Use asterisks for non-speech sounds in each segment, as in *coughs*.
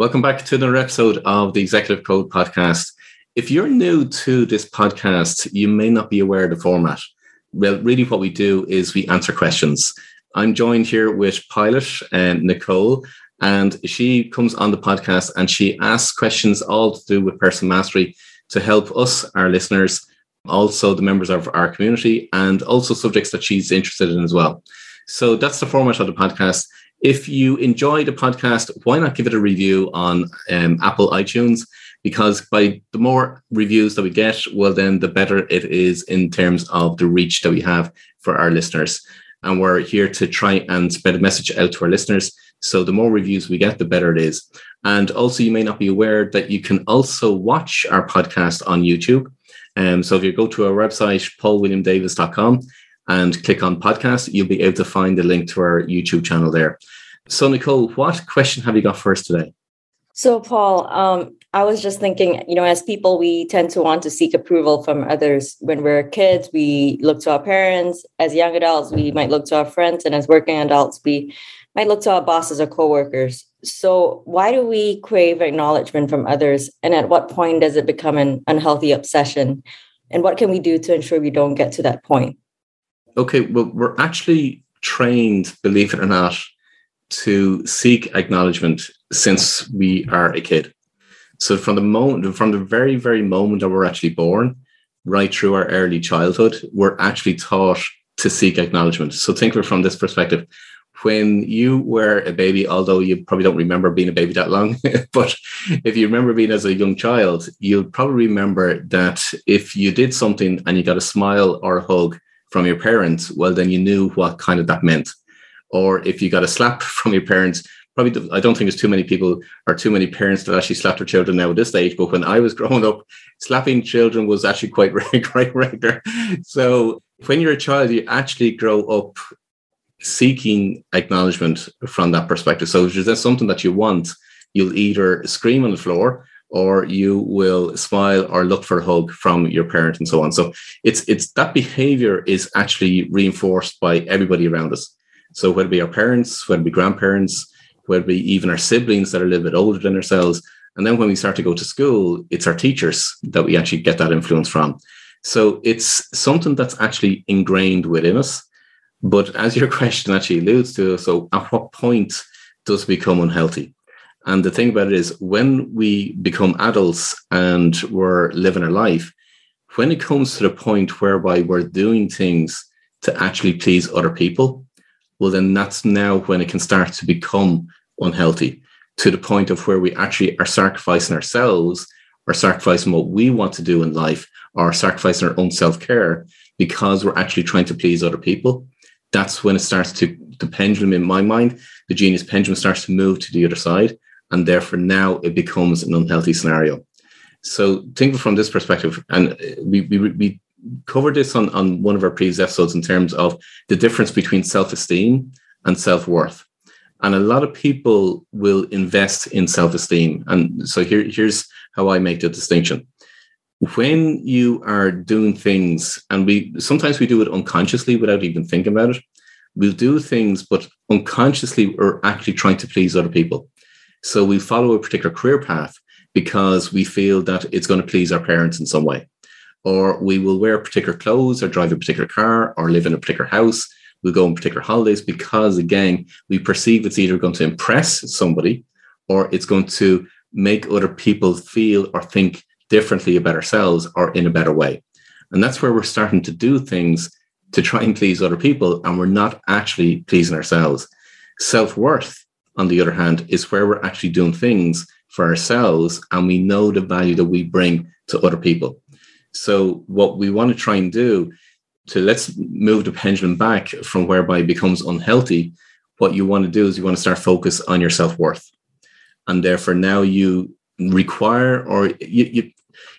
Welcome back to another episode of the Executive Code Podcast. If you're new to this podcast, you may not be aware of the format. Well, really, what we do is we answer questions. I'm joined here with Pilot and Nicole, and she comes on the podcast and she asks questions all to do with personal mastery to help us, our listeners, also the members of our community, and also subjects that she's interested in as well. So that's the format of the podcast. If you enjoy the podcast, why not give it a review on um, Apple iTunes? Because by the more reviews that we get, well, then the better it is in terms of the reach that we have for our listeners. And we're here to try and spread a message out to our listeners. So the more reviews we get, the better it is. And also, you may not be aware that you can also watch our podcast on YouTube. Um, so if you go to our website, paulwilliamdavis.com, and click on podcast, you'll be able to find the link to our YouTube channel there. So, Nicole, what question have you got for us today? So, Paul, um, I was just thinking, you know, as people, we tend to want to seek approval from others. When we're kids, we look to our parents. As young adults, we might look to our friends. And as working adults, we might look to our bosses or coworkers. So, why do we crave acknowledgement from others? And at what point does it become an unhealthy obsession? And what can we do to ensure we don't get to that point? Okay, well, we're actually trained, believe it or not, to seek acknowledgement since we are a kid. So from the moment, from the very, very moment that we're actually born, right through our early childhood, we're actually taught to seek acknowledgement. So think of it from this perspective. When you were a baby, although you probably don't remember being a baby that long, *laughs* but if you remember being as a young child, you'll probably remember that if you did something and you got a smile or a hug, from your parents, well, then you knew what kind of that meant. Or if you got a slap *laughs* from your parents, probably I don't think there's too many people or too many parents that actually slap their children now at this age. But when I was *laughs* growing up, slapping children was actually quite *laughs* quite regular. So when you're a child, you actually grow up seeking acknowledgement from that perspective. So if there's something that you want, you'll either scream on the floor or you will smile or look for a hug from your parent and so on. So it's it's that behavior is actually reinforced by everybody around us. So whether it be our parents, whether it be grandparents, whether it be even our siblings that are a little bit older than ourselves. And then when we start to go to school, it's our teachers that we actually get that influence from. So it's something that's actually ingrained within us. But as your *laughs* question actually alludes to, so at what point does it become unhealthy? And the thing about it is, when we become adults and we're living our life, when it comes to the point whereby we're doing things to actually please other people, well, then that's now when it can start to become unhealthy to the point of where we actually are sacrificing ourselves or sacrificing what we want to do in life or sacrificing our own self care because we're actually trying to please other people. That's when it starts to, the pendulum in my mind, the genius pendulum starts to move to the other side and therefore now it becomes an unhealthy scenario. So think from this perspective, and uh, we we, we covered this on, on one of our previous episodes in terms of the difference between self-esteem and self-worth. And a lot of people will invest in self-esteem. And so here, here's how I make the distinction. When you are doing things, and we sometimes we do it unconsciously without even thinking about it, we'll do things, but unconsciously we're actually trying to please other people. So we follow a particular career path because we feel that it's going to please our parents in some way. Or we will wear particular clothes or drive a particular car or live in a particular house. We'll go on particular holidays because, again, we perceive it's either going to impress somebody or it's going to make other people feel or think differently about ourselves or in a better way. And that's where we're starting to do things to try and please other people, and we're not actually pleasing ourselves. Self worth on the other hand, is where we're actually doing things for ourselves and we know the value that we bring to other people. So, what we want to try and do to let's move the pendulum back from whereby it becomes unhealthy. What you want to do is you want to start focus on your self worth, and therefore now you require or you, you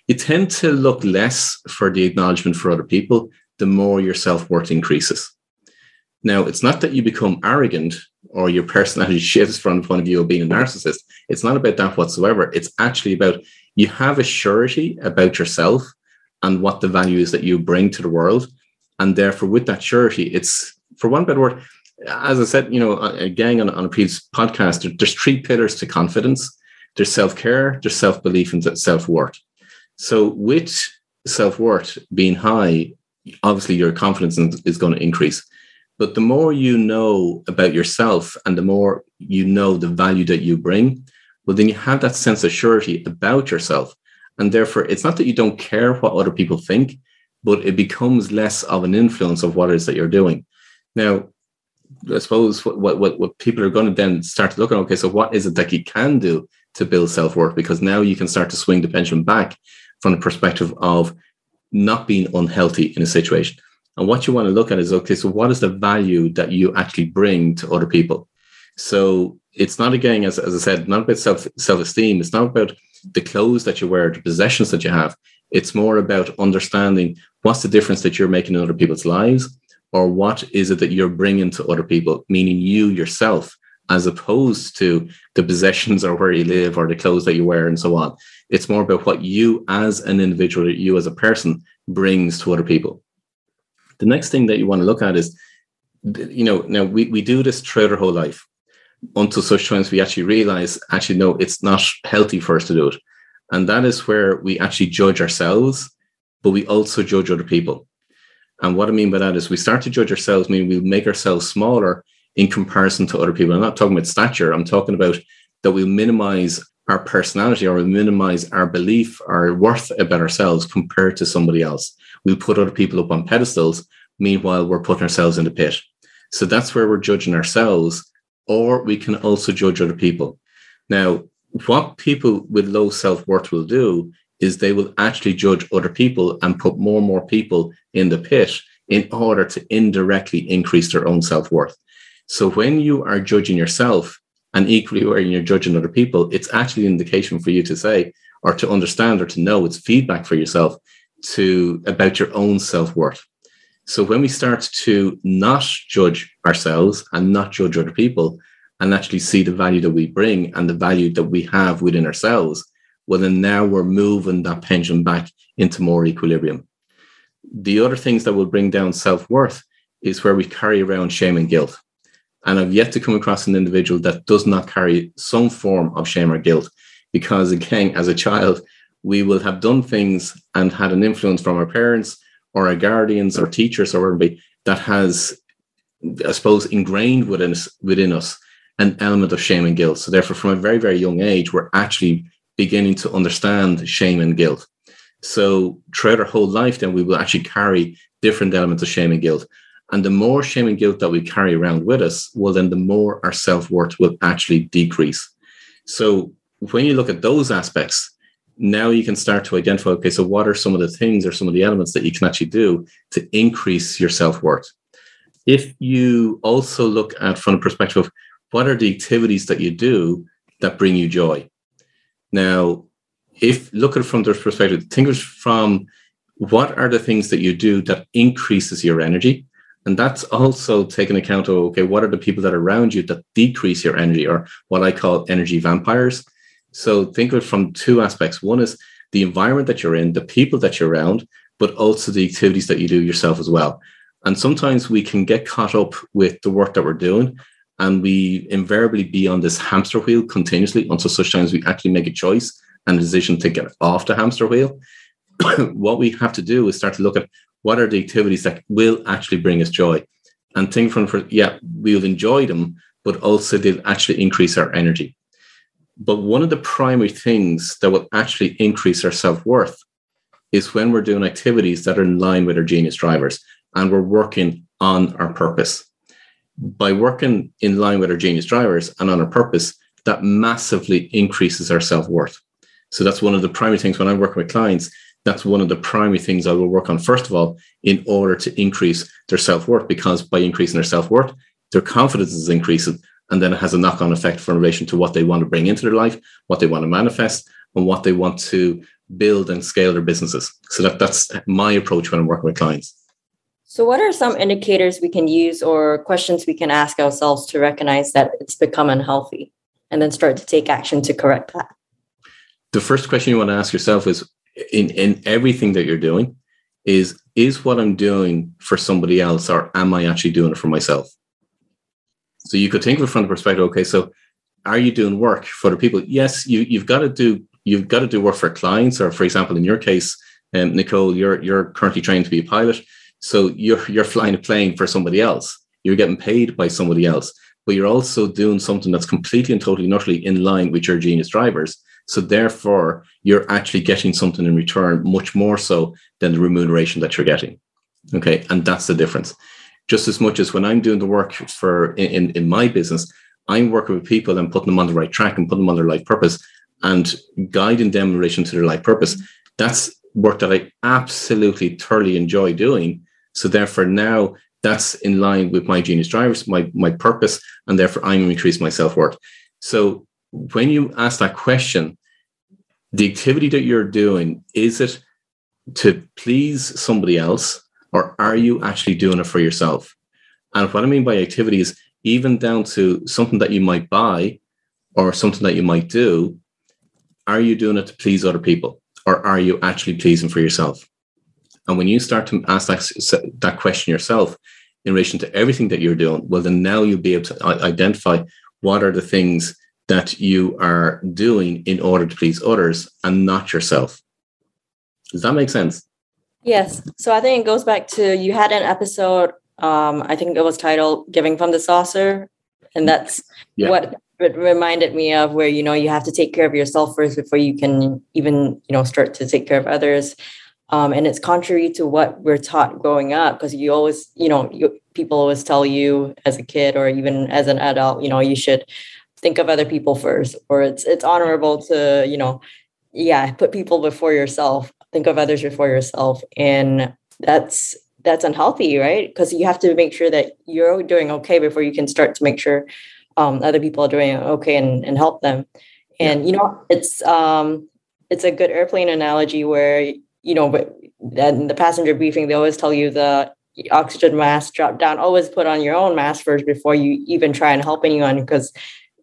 you tend to look less for the acknowledgement for other people the more your self worth increases. Now, it's not that you become arrogant or your personality *laughs* shifts from the point of view of being a narcissist. It's not about that whatsoever. It's actually about you have a surety about yourself and what the value is that you bring to the world. And therefore, with that surety, it's for one better word, as I said, you know, again on, on a previous podcast, there's three pillars to confidence. there's self care, there's self belief, and self worth. So, with self worth being high, obviously your confidence is going to increase. But the more you know about yourself and the more you know the value that you bring, well, then you have that sense of surety about yourself. And therefore, it's not that you don't care what other people think, but it becomes less of an influence of what it is that you're doing. Now, I suppose what, what, what people are going to then start to look at, okay, so what is it that you can do to build self worth? Because now you can start to swing the pendulum back from the perspective of not being unhealthy in a situation. And what you want to look at is, okay, so what is the value that you actually bring to other people? So it's not again, as, as I said, not about self self esteem. It's not about the clothes that you wear, the possessions that you have. It's more about understanding what's the difference that you're making in other people's lives, or what is it that you're bringing to other people, meaning you yourself, as opposed to the possessions *laughs* or where you live or the clothes that you wear and so on. It's more about what you as an individual, you as a person brings to other people. The next thing that you want to look at is, you know, now we, we do this throughout our whole life until such times we actually realize, actually, no, it's not healthy for us to do it. And that is where we actually judge ourselves, but we also judge other people. And what I mean by that is we start to judge ourselves, meaning we make ourselves smaller in comparison to other people. I'm not talking about stature. I'm talking about that we'll minimize our personality or we minimize our belief, our worth about ourselves compared to somebody else. We'll put other people up on pedestals. Meanwhile, we're putting ourselves in the pit. So that's where we're judging ourselves, or we can also judge other people. Now, what people with low self worth will do is they will actually judge other people and put more and more people in the pit in order to indirectly increase their own self worth. So when you are judging yourself and equally when you're judging other people, it's actually an indication for you to say or to understand or to know it's feedback for yourself to about your own self worth. So when we start to not judge ourselves and not judge other people and actually see the value that we bring and the value that we have within ourselves, well, then now we're moving that pendulum back into more equilibrium. The other things that will bring down self worth is where we carry around shame and guilt. And I've yet to come across an individual that does not carry some form of shame or guilt. Because again, as a child, we will have done things and had an influence from our parents or our guardians or teachers or whatever that has, I suppose, ingrained within us, within us an element of shame and guilt. So therefore, from a very, very young age, we're actually beginning to understand shame and guilt. So throughout our whole life, then we will actually carry different elements of shame and guilt. And the more shame and guilt that we carry around with us, well, then the more our self worth will actually decrease. So when you look at those aspects, now you can start to identify okay, so what are some of the things or some of the elements that you can actually do to increase your self worth? If you also look at from the perspective of what are the activities that you do that bring you joy? Now, if look at it from this perspective, think from what are the things that you do that increases your energy? And that's also taking account of okay, what are the people that are around you that decrease your energy, or what I call energy vampires? So think of it from two aspects. One is the environment that you're in, the people that you're around, but also the activities that you do yourself as well. And sometimes we can get caught up with the work that we're doing and we invariably be on this hamster wheel continuously until such times we actually make a choice and a decision to get off the hamster wheel. *coughs* what we have to do is start to look at what are the activities that will actually bring us joy and think from, yeah, we'll enjoy them, but also they'll actually increase our energy. But one of the primary things that will actually increase our self worth is when we're doing activities that are in line with our genius drivers and we're working on our purpose by working in line with our genius drivers and on our purpose, that massively increases our self worth. So that's one of the primary things when I'm working with clients. That's one of the primary things I will work on first of all in order to increase their self worth, because by increasing their self worth, their confidence is increasing, and then it has a knock on effect for relation to what they want to bring into their life, what they want to manifest, and what they want to build and scale their businesses. So that, that's my approach when I'm working with clients. So, what are some indicators we can use or questions we can ask ourselves to recognize that it's become unhealthy and then start to take action to correct that? The first question you want to ask yourself is in, in everything that you're doing, is is what I'm doing for somebody else or am I actually doing it for myself? So you could think of it from the perspective, okay, so are you doing work for the people? Yes, you, you've got to do you've got to do work for clients, or for example, in your case, um, Nicole, you're you're currently trained to be a pilot, so you're you're flying a plane for somebody else. You're getting paid by somebody else, but you're also doing something that's completely and totally and utterly in line with your genius drivers. So therefore, you're actually getting something in return, much more so than the remuneration that you're getting. Okay, and that's the difference. Just as much as when I'm doing the work for in, in my business, I'm working with people and putting them on the right track and putting them on their life purpose and guiding them in relation to their life purpose. That's work that I absolutely thoroughly enjoy doing. So therefore now that's in line with my genius drivers, my my purpose, and therefore I'm increasing my self-worth. So when you ask that question, the activity that you're doing, is it to please somebody else, or are you actually doing it for yourself? And what I mean by activity is even down to something that you might buy or something that you might do, are you doing it to please other people or are you actually pleasing for yourself? And when you start to ask that, that question yourself in relation to everything that you're doing, well, then now you'll be able to identify what are the things that you are doing in order to please others and not yourself. Does that make sense? Yes. So I think it goes back to you had an episode um, I think it was titled Giving from the Saucer. And that's yeah. what it reminded me of where, you know, you have to take care of yourself first before you can even, you know, start to take care of others. Um, and it's contrary to what we're taught growing up because you always, you know, you, people always tell you as a kid or even as an adult, you know, you should think of other people first, or it's it's honorable to, you know, yeah, put people before yourself, think of others before yourself, and that's that's unhealthy, right? Because you have to make sure that you're doing okay before you can start to make sure um, other people are doing okay and, and help them. And yeah. you know, it's um, it's a good airplane analogy where you know, but in the passenger briefing, they always tell you the oxygen mask drop down. Always put on your own mask first before you even try and help anyone, because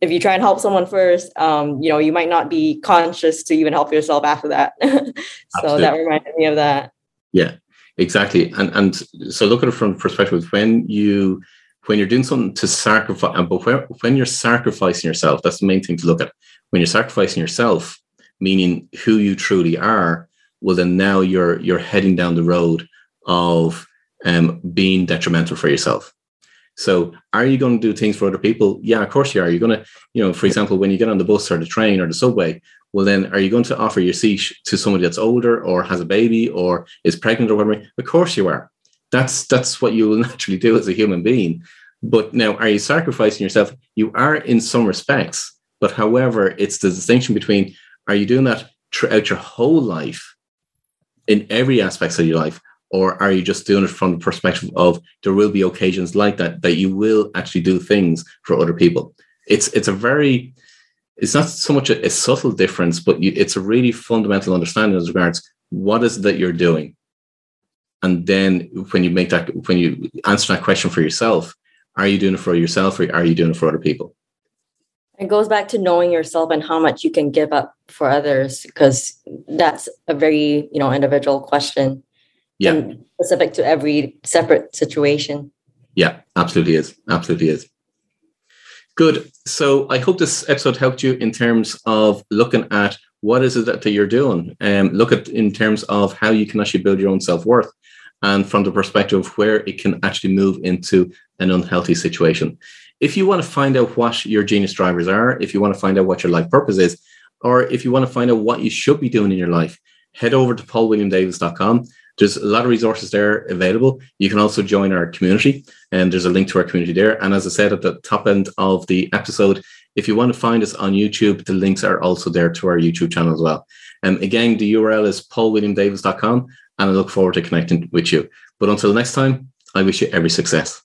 if you try and help someone first, um, you know, you might not be conscious to even help yourself after that. *laughs* so Absolutely. that reminded me of that. Yeah, Exactly. And and so look at it from perspective when you when you're doing something to sacrifice but when, when you're sacrificing yourself, that's the main thing to look at. When you're sacrificing yourself, meaning who you truly are, well then now you're you're heading down the road of um, being detrimental for yourself. So are you going to do things for other people? Yeah, of course you are. You're going to, you know, for example, when you get on the bus or the train or the subway, well then are you going to offer your seat to somebody that's older or has a baby or is pregnant or whatever? Of course you are. That's that's what you will *laughs* naturally do as a human being. But now are you sacrificing yourself? You are in some respects but however it's the distinction between are you doing that throughout your whole life in every aspect of your life or are you just doing it from the perspective of there will be occasions like that that you will actually do things for other people it's it's a very it's not so much a, a subtle difference, but you, it's a really fundamental understanding as regards what is it that you're doing. And then when you make that, when you answer that question for yourself, are you doing it for yourself or are you doing it for other people? It goes back to knowing yourself and how much you can give up for others, because that's a very, you know, individual question. Yeah. specific to every separate situation. Yeah, absolutely is. Absolutely is. Good. So I hope this episode helped you in terms of looking at what is it that, you're doing. Um, look at in terms of how you can actually build your own self worth, and from the perspective of where it can actually move into an unhealthy situation. If you want to find out what your genius drivers are, if you want to find out what your life purpose is, or if you want to find out what you should be doing in your life, head over to paulwilliamdavis.com there's a lot of resources there available. You can also join our community, and there's a link to our community there. And as I said at the top end of the episode, if you want to find us on YouTube, the links are also there to our YouTube channel as well. And again, the URL is paulwilliamdavis.com, and I look forward to connecting with you. But until next time, I wish you every success.